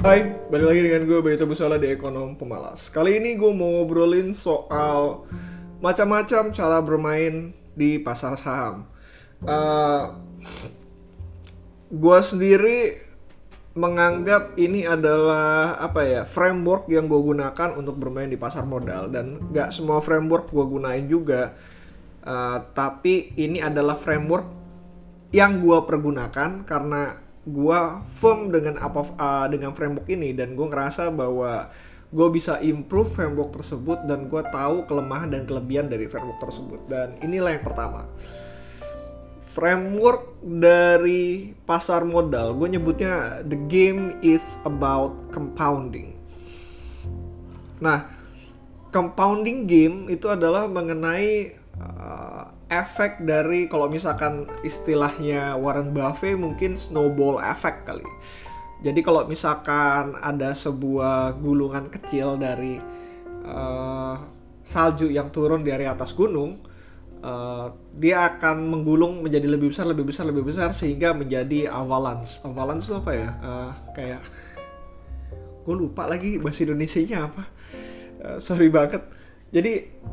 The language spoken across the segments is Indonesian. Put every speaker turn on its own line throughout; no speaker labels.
Hai, balik lagi dengan gue Baito Busala di Ekonom Pemalas. Kali ini gue mau ngobrolin soal macam-macam cara bermain di pasar saham. Uh, Gue sendiri menganggap ini adalah apa ya framework yang gue gunakan untuk bermain di pasar modal. Dan gak semua framework gue gunain juga. Uh, tapi ini adalah framework yang gue pergunakan karena gue firm dengan apa uh, dengan framework ini dan gue ngerasa bahwa gue bisa improve framework tersebut dan gue tahu kelemahan dan kelebihan dari framework tersebut. Dan inilah yang pertama. Framework dari pasar modal gue nyebutnya the game is about compounding. Nah compounding game itu adalah mengenai uh, efek dari kalau misalkan istilahnya Warren Buffett mungkin snowball effect kali jadi kalau misalkan ada sebuah gulungan kecil dari uh, salju yang turun dari atas gunung uh, dia akan menggulung menjadi lebih besar, lebih besar, lebih besar sehingga menjadi avalanche. Avalanche itu apa ya? Uh, kayak gue lupa lagi bahasa Indonesia-nya apa. Uh, sorry banget. Jadi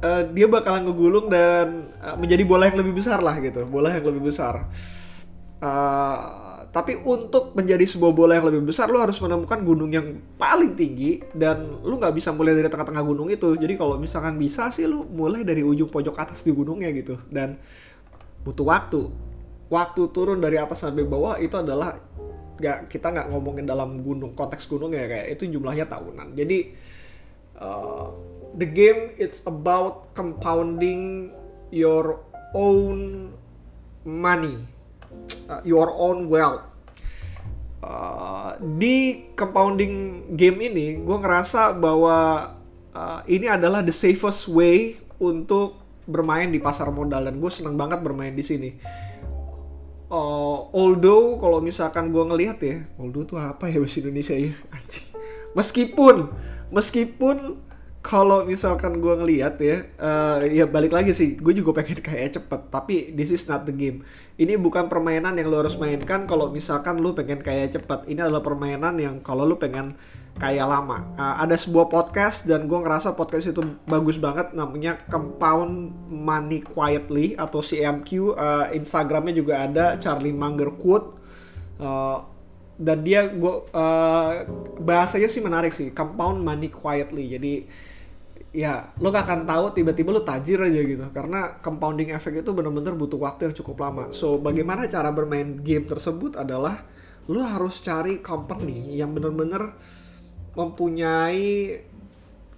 uh, dia bakalan ngegulung dan uh, menjadi bola yang lebih besar lah gitu, bola yang lebih besar. Uh, tapi untuk menjadi sebuah bola yang lebih besar lo harus menemukan gunung yang paling tinggi dan lo nggak bisa mulai dari tengah-tengah gunung itu. Jadi kalau misalkan bisa sih lo mulai dari ujung pojok atas di gunungnya gitu. Dan butuh waktu. Waktu turun dari atas sampai bawah itu adalah nggak kita nggak ngomongin dalam gunung konteks gunung ya kayak itu jumlahnya tahunan. Jadi uh, the game it's about compounding your own money uh, your own wealth. Uh, di compounding game ini, gue ngerasa bahwa uh, ini adalah the safest way untuk bermain di pasar modal dan gue seneng banget bermain di sini. Uh, although kalau misalkan gue ngelihat ya, although tuh apa ya bahasa Indonesia ya. Meskipun, meskipun kalau misalkan gue ngeliat ya, uh, ya balik lagi sih, gue juga pengen kayak cepet. Tapi this is not the game. Ini bukan permainan yang lo harus mainkan kalau misalkan lo pengen kayak cepet. Ini adalah permainan yang kalau lo pengen kayak lama. Uh, ada sebuah podcast dan gue ngerasa podcast itu bagus banget. Namanya Compound Money Quietly atau CMQ. Uh, Instagramnya juga ada Charlie Munger Quote. Dan dia gua uh, bahasanya sih menarik sih compound money quietly. Jadi ya lo gak akan tahu tiba-tiba lo tajir aja gitu. Karena compounding effect itu benar-benar butuh waktu yang cukup lama. So bagaimana cara bermain game tersebut adalah lo harus cari company yang benar-benar mempunyai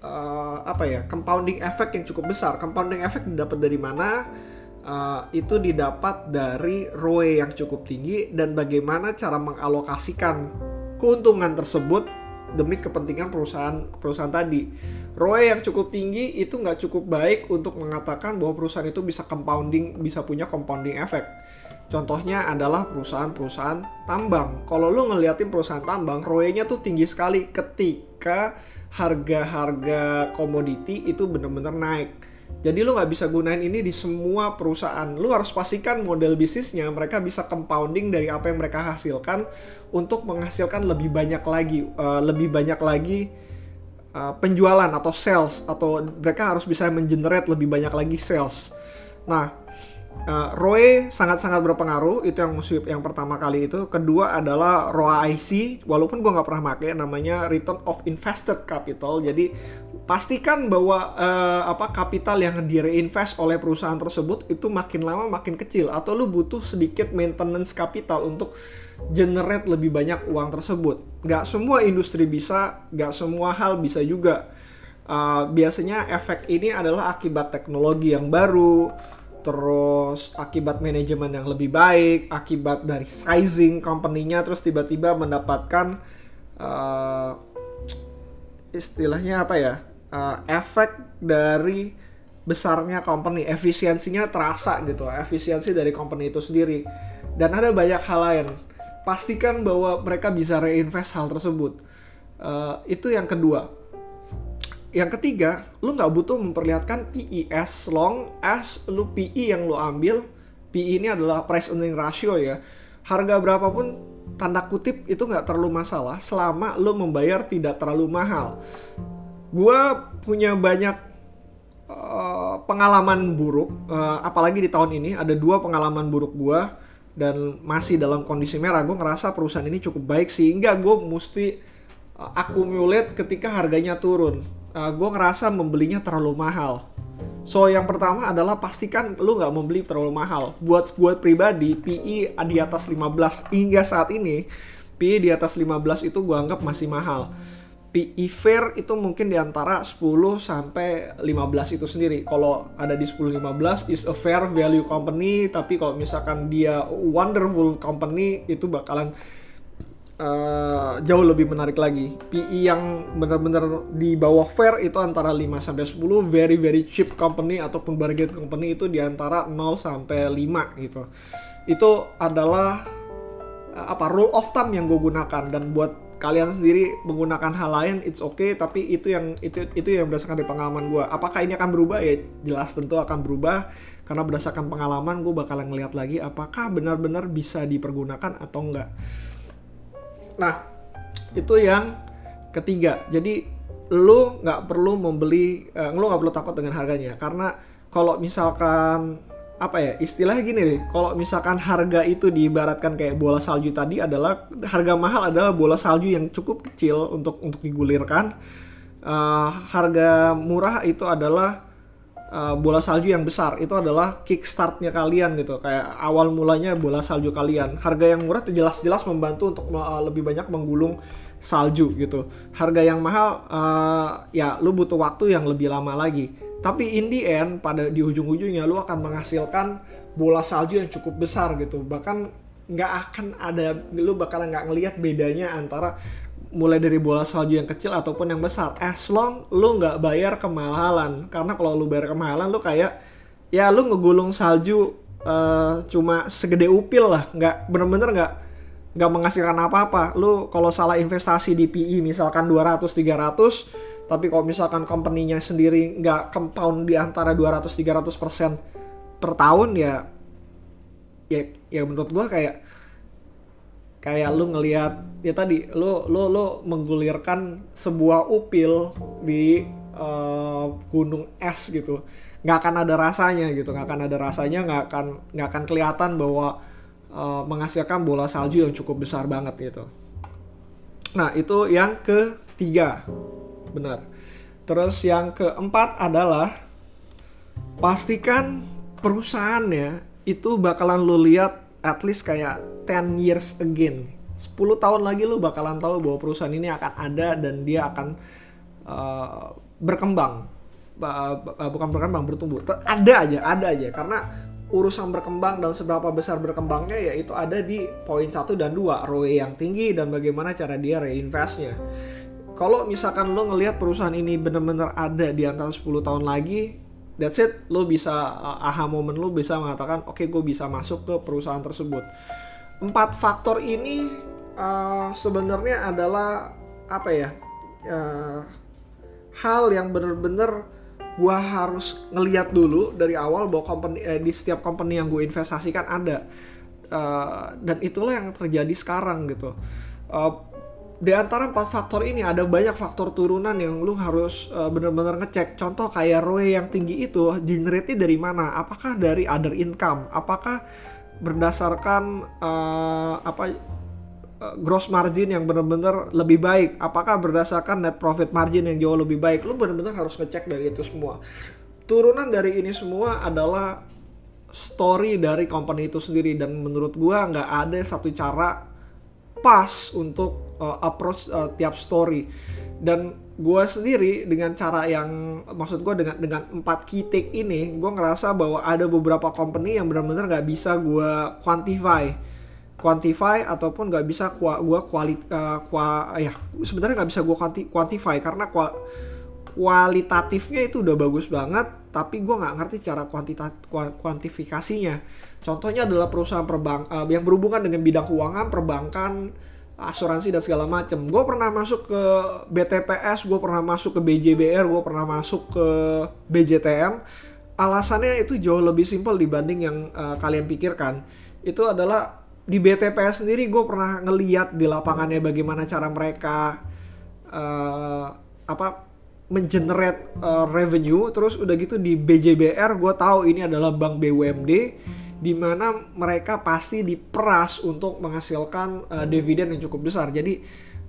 uh, apa ya compounding effect yang cukup besar. Compounding effect didapat dari mana uh, itu didapat dari ROE yang cukup tinggi dan bagaimana cara mengalokasikan keuntungan tersebut demi kepentingan perusahaan perusahaan tadi. ROE yang cukup tinggi itu nggak cukup baik untuk mengatakan bahwa perusahaan itu bisa compounding, bisa punya compounding effect. Contohnya adalah perusahaan-perusahaan tambang. Kalau lo ngeliatin perusahaan tambang, ROE-nya tuh tinggi sekali ketika harga-harga komoditi itu benar-benar naik jadi lu nggak bisa gunain ini di semua perusahaan. Lu harus pastikan model bisnisnya mereka bisa compounding dari apa yang mereka hasilkan untuk menghasilkan lebih banyak lagi, uh, lebih banyak lagi uh, penjualan atau sales atau mereka harus bisa mengenerate lebih banyak lagi sales. Nah, Uh, ROE sangat-sangat berpengaruh itu yang musuh yang pertama kali itu. Kedua adalah ROIC walaupun gue nggak pernah pakai namanya return of invested capital. Jadi pastikan bahwa uh, apa kapital yang di reinvest oleh perusahaan tersebut itu makin lama makin kecil atau lu butuh sedikit maintenance capital untuk generate lebih banyak uang tersebut. Nggak semua industri bisa nggak semua hal bisa juga. Uh, biasanya efek ini adalah akibat teknologi yang baru terus akibat manajemen yang lebih baik, akibat dari sizing company-nya, terus tiba-tiba mendapatkan uh, istilahnya apa ya, uh, efek dari besarnya company, efisiensinya terasa gitu, efisiensi dari company itu sendiri. Dan ada banyak hal lain. Pastikan bahwa mereka bisa reinvest hal tersebut. Uh, itu yang kedua yang ketiga, lu nggak butuh memperlihatkan PE as long as lu PE yang lu ambil, PE ini adalah price earning ratio ya. Harga berapapun tanda kutip itu nggak terlalu masalah selama lo membayar tidak terlalu mahal. Gua punya banyak uh, pengalaman buruk, uh, apalagi di tahun ini ada dua pengalaman buruk gua dan masih dalam kondisi merah. Gue ngerasa perusahaan ini cukup baik sehingga gue mesti uh, akumulate ketika harganya turun. Uh, gue ngerasa membelinya terlalu mahal So yang pertama adalah pastikan lu nggak membeli terlalu mahal. Buat gue pribadi, PE di atas 15 hingga saat ini, PE di atas 15 itu gue anggap masih mahal. PE fair itu mungkin di antara 10 sampai 15 itu sendiri. Kalau ada di 10 15 is a fair value company, tapi kalau misalkan dia wonderful company itu bakalan uh, jauh lebih menarik lagi. PE yang benar-benar di bawah fair itu antara 5 sampai 10, very very cheap company ataupun bargain company itu di antara 0 sampai 5 gitu. Itu adalah uh, apa rule of thumb yang gue gunakan. Dan buat kalian sendiri menggunakan hal lain it's okay. Tapi itu yang itu itu yang berdasarkan dari pengalaman gue. Apakah ini akan berubah? Ya jelas tentu akan berubah. Karena berdasarkan pengalaman gue bakalan ngeliat lagi apakah benar-benar bisa dipergunakan atau enggak Nah, itu yang ketiga. Jadi lu nggak perlu membeli, uh, lu nggak perlu takut dengan harganya. Karena kalau misalkan apa ya istilahnya gini deh. Kalau misalkan harga itu diibaratkan kayak bola salju tadi adalah harga mahal adalah bola salju yang cukup kecil untuk untuk digulirkan. Uh, harga murah itu adalah uh, bola salju yang besar. Itu adalah kickstartnya kalian gitu. Kayak awal mulanya bola salju kalian. Harga yang murah jelas-jelas membantu untuk uh, lebih banyak menggulung salju gitu. Harga yang mahal uh, ya lu butuh waktu yang lebih lama lagi. Tapi in the end pada di ujung-ujungnya lu akan menghasilkan bola salju yang cukup besar gitu. Bahkan nggak akan ada lu bakalan nggak ngelihat bedanya antara mulai dari bola salju yang kecil ataupun yang besar as long lu nggak bayar kemahalan karena kalau lu bayar kemahalan lu kayak ya lu ngegulung salju uh, cuma segede upil lah. Nggak bener-bener nggak nggak menghasilkan apa-apa. Lu kalau salah investasi di PE misalkan 200 300 tapi kalau misalkan company-nya sendiri nggak compound di antara 200 300 persen per tahun ya ya ya menurut gua kayak kayak lu ngelihat ya tadi lu lu lu menggulirkan sebuah upil di uh, gunung es gitu. Nggak akan ada rasanya gitu nggak akan ada rasanya nggak akan nggak akan kelihatan bahwa uh, menghasilkan bola salju yang cukup besar banget gitu. Nah itu yang ketiga. Benar. Terus yang keempat adalah pastikan perusahaannya itu bakalan lu lihat at least kayak 10 years again. 10 tahun lagi lu bakalan tahu bahwa perusahaan ini akan ada dan dia akan uh, berkembang. Uh, bukan berkembang bertumbuh. Ada aja ada aja. Karena urusan berkembang dan seberapa besar berkembangnya ya itu ada di poin 1 dan 2 ROE yang tinggi dan bagaimana cara dia reinvestnya. Kalau misalkan lo ngelihat perusahaan ini benar-benar ada di antara 10 tahun lagi that's it. Lo bisa uh, aha moment lo bisa mengatakan oke okay, gue bisa masuk ke perusahaan tersebut. Empat faktor ini uh, sebenarnya adalah apa ya uh, hal yang bener-bener gue harus ngeliat dulu dari awal bahwa company eh, di setiap company yang gue investasikan ada. Uh, dan itulah yang terjadi sekarang gitu. Uh, di antara empat faktor ini ada banyak faktor turunan yang lu harus uh, bener-bener ngecek. Contoh kayak ROE yang tinggi itu generate dari mana? Apakah dari other income? Apakah berdasarkan uh, apa uh, gross margin yang bener-bener lebih baik? Apakah berdasarkan net profit margin yang jauh lebih baik? Lu bener-bener harus ngecek dari itu semua. Turunan dari ini semua adalah story dari company itu sendiri dan menurut gua nggak ada satu cara pas untuk uh, approach uh, tiap story. Dan gue sendiri dengan cara yang maksud gue dengan dengan empat key take ini gue ngerasa bahwa ada beberapa company yang benar-benar nggak bisa gue quantify. Quantify ataupun nggak bisa gue kualit uh, kua, ya sebenarnya nggak bisa gue quantify karena kual, kualitatifnya itu udah bagus banget tapi gue nggak ngerti cara kuantitatif kuantifikasinya contohnya adalah perusahaan perbank uh, yang berhubungan dengan bidang keuangan perbankan asuransi dan segala macem. Gue pernah masuk ke BTPS, gue pernah masuk ke BJBR, gue pernah masuk ke BJTM. Alasannya itu jauh lebih simpel dibanding yang uh, kalian pikirkan. Itu adalah di BTPS sendiri gue pernah ngeliat di lapangannya bagaimana cara mereka uh, apa mengenerate uh, revenue terus udah gitu di BJBR gue tahu ini adalah bank BUMD di mana mereka pasti diperas untuk menghasilkan uh, dividen yang cukup besar. Jadi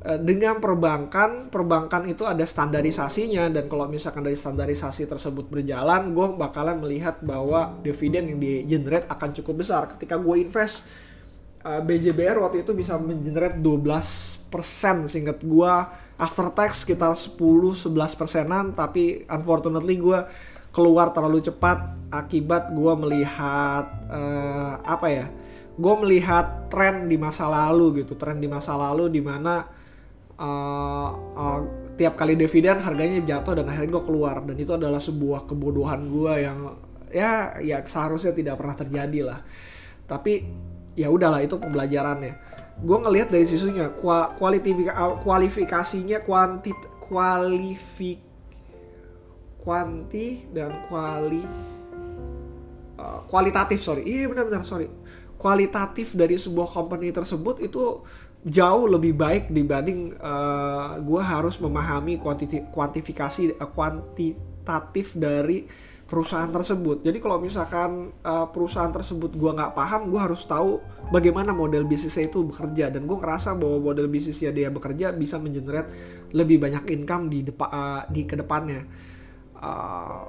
uh, dengan perbankan perbankan itu ada standarisasinya dan kalau misalkan dari standarisasi tersebut berjalan gue bakalan melihat bahwa dividen yang di generate akan cukup besar. Ketika gue invest uh, BJBR waktu itu bisa mengenerate 12% singkat gue after tax sekitar 10-11 persenan tapi unfortunately gue keluar terlalu cepat akibat gue melihat uh, apa ya gue melihat tren di masa lalu gitu tren di masa lalu di mana uh, uh, tiap kali dividen harganya jatuh dan akhirnya gue keluar dan itu adalah sebuah kebodohan gue yang ya ya seharusnya tidak pernah terjadi lah. Tapi ya udahlah itu pembelajarannya gue ngelihat dari sisunya kualifikasinya kuantit kualifik kuanti dan kuali uh, kualitatif sorry. Iya benar-benar sorry. Kualitatif dari sebuah company tersebut itu jauh lebih baik dibanding uh, gue harus memahami kuantiti kuantifikasi uh, kuantitatif dari perusahaan tersebut. Jadi kalau misalkan uh, perusahaan tersebut gue nggak paham, gue harus tahu bagaimana model bisnisnya itu bekerja dan gue ngerasa bahwa model bisnisnya dia bekerja bisa mengenerate lebih banyak income di depan uh, di ke depannya. Uh,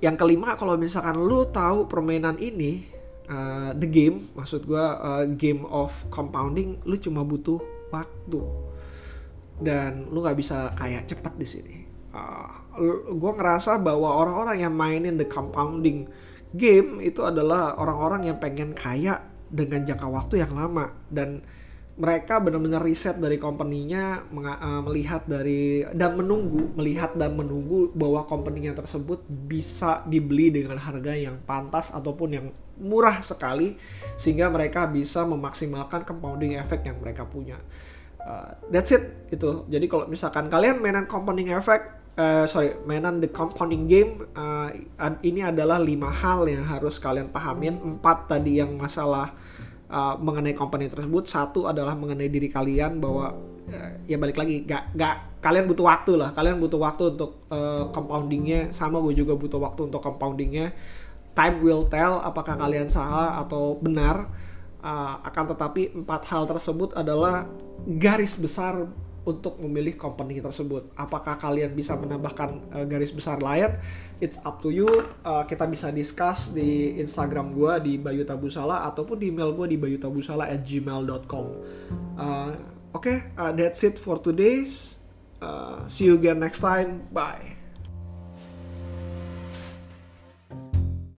yang kelima kalau misalkan lu tahu permainan ini uh, the game, maksud gue uh, game of compounding, lu cuma butuh waktu dan lu nggak bisa kayak cepat di sini uh, gue ngerasa bahwa orang-orang yang mainin the compounding game itu adalah orang-orang yang pengen kaya dengan jangka waktu yang lama dan mereka benar-benar riset dari company-nya uh, melihat dari dan menunggu melihat dan menunggu bahwa company-nya tersebut bisa dibeli dengan harga yang pantas ataupun yang murah sekali sehingga mereka bisa memaksimalkan compounding effect yang mereka punya. Uh, that's it itu. Jadi kalau misalkan kalian mainan compounding effect uh, sorry mainan the compounding game uh, ini adalah lima hal yang harus kalian pahamin. Empat tadi yang masalah uh, mengenai company tersebut. Satu adalah mengenai diri kalian bahwa uh, ya balik lagi gak gak kalian butuh waktu lah. Kalian butuh waktu untuk uh, compoundingnya. Sama gue juga butuh waktu untuk compoundingnya. Time will tell apakah kalian salah atau benar. Uh, akan tetapi empat hal tersebut adalah garis besar untuk memilih company tersebut. Apakah kalian bisa menambahkan uh, garis besar lain? It's up to you. Uh, kita bisa discuss di Instagram gue di Bayu Tabusala ataupun di email gue di bayutabusala at gmail.com. Uh, Oke, okay, uh, that's it for today. Uh, see you again next time. Bye.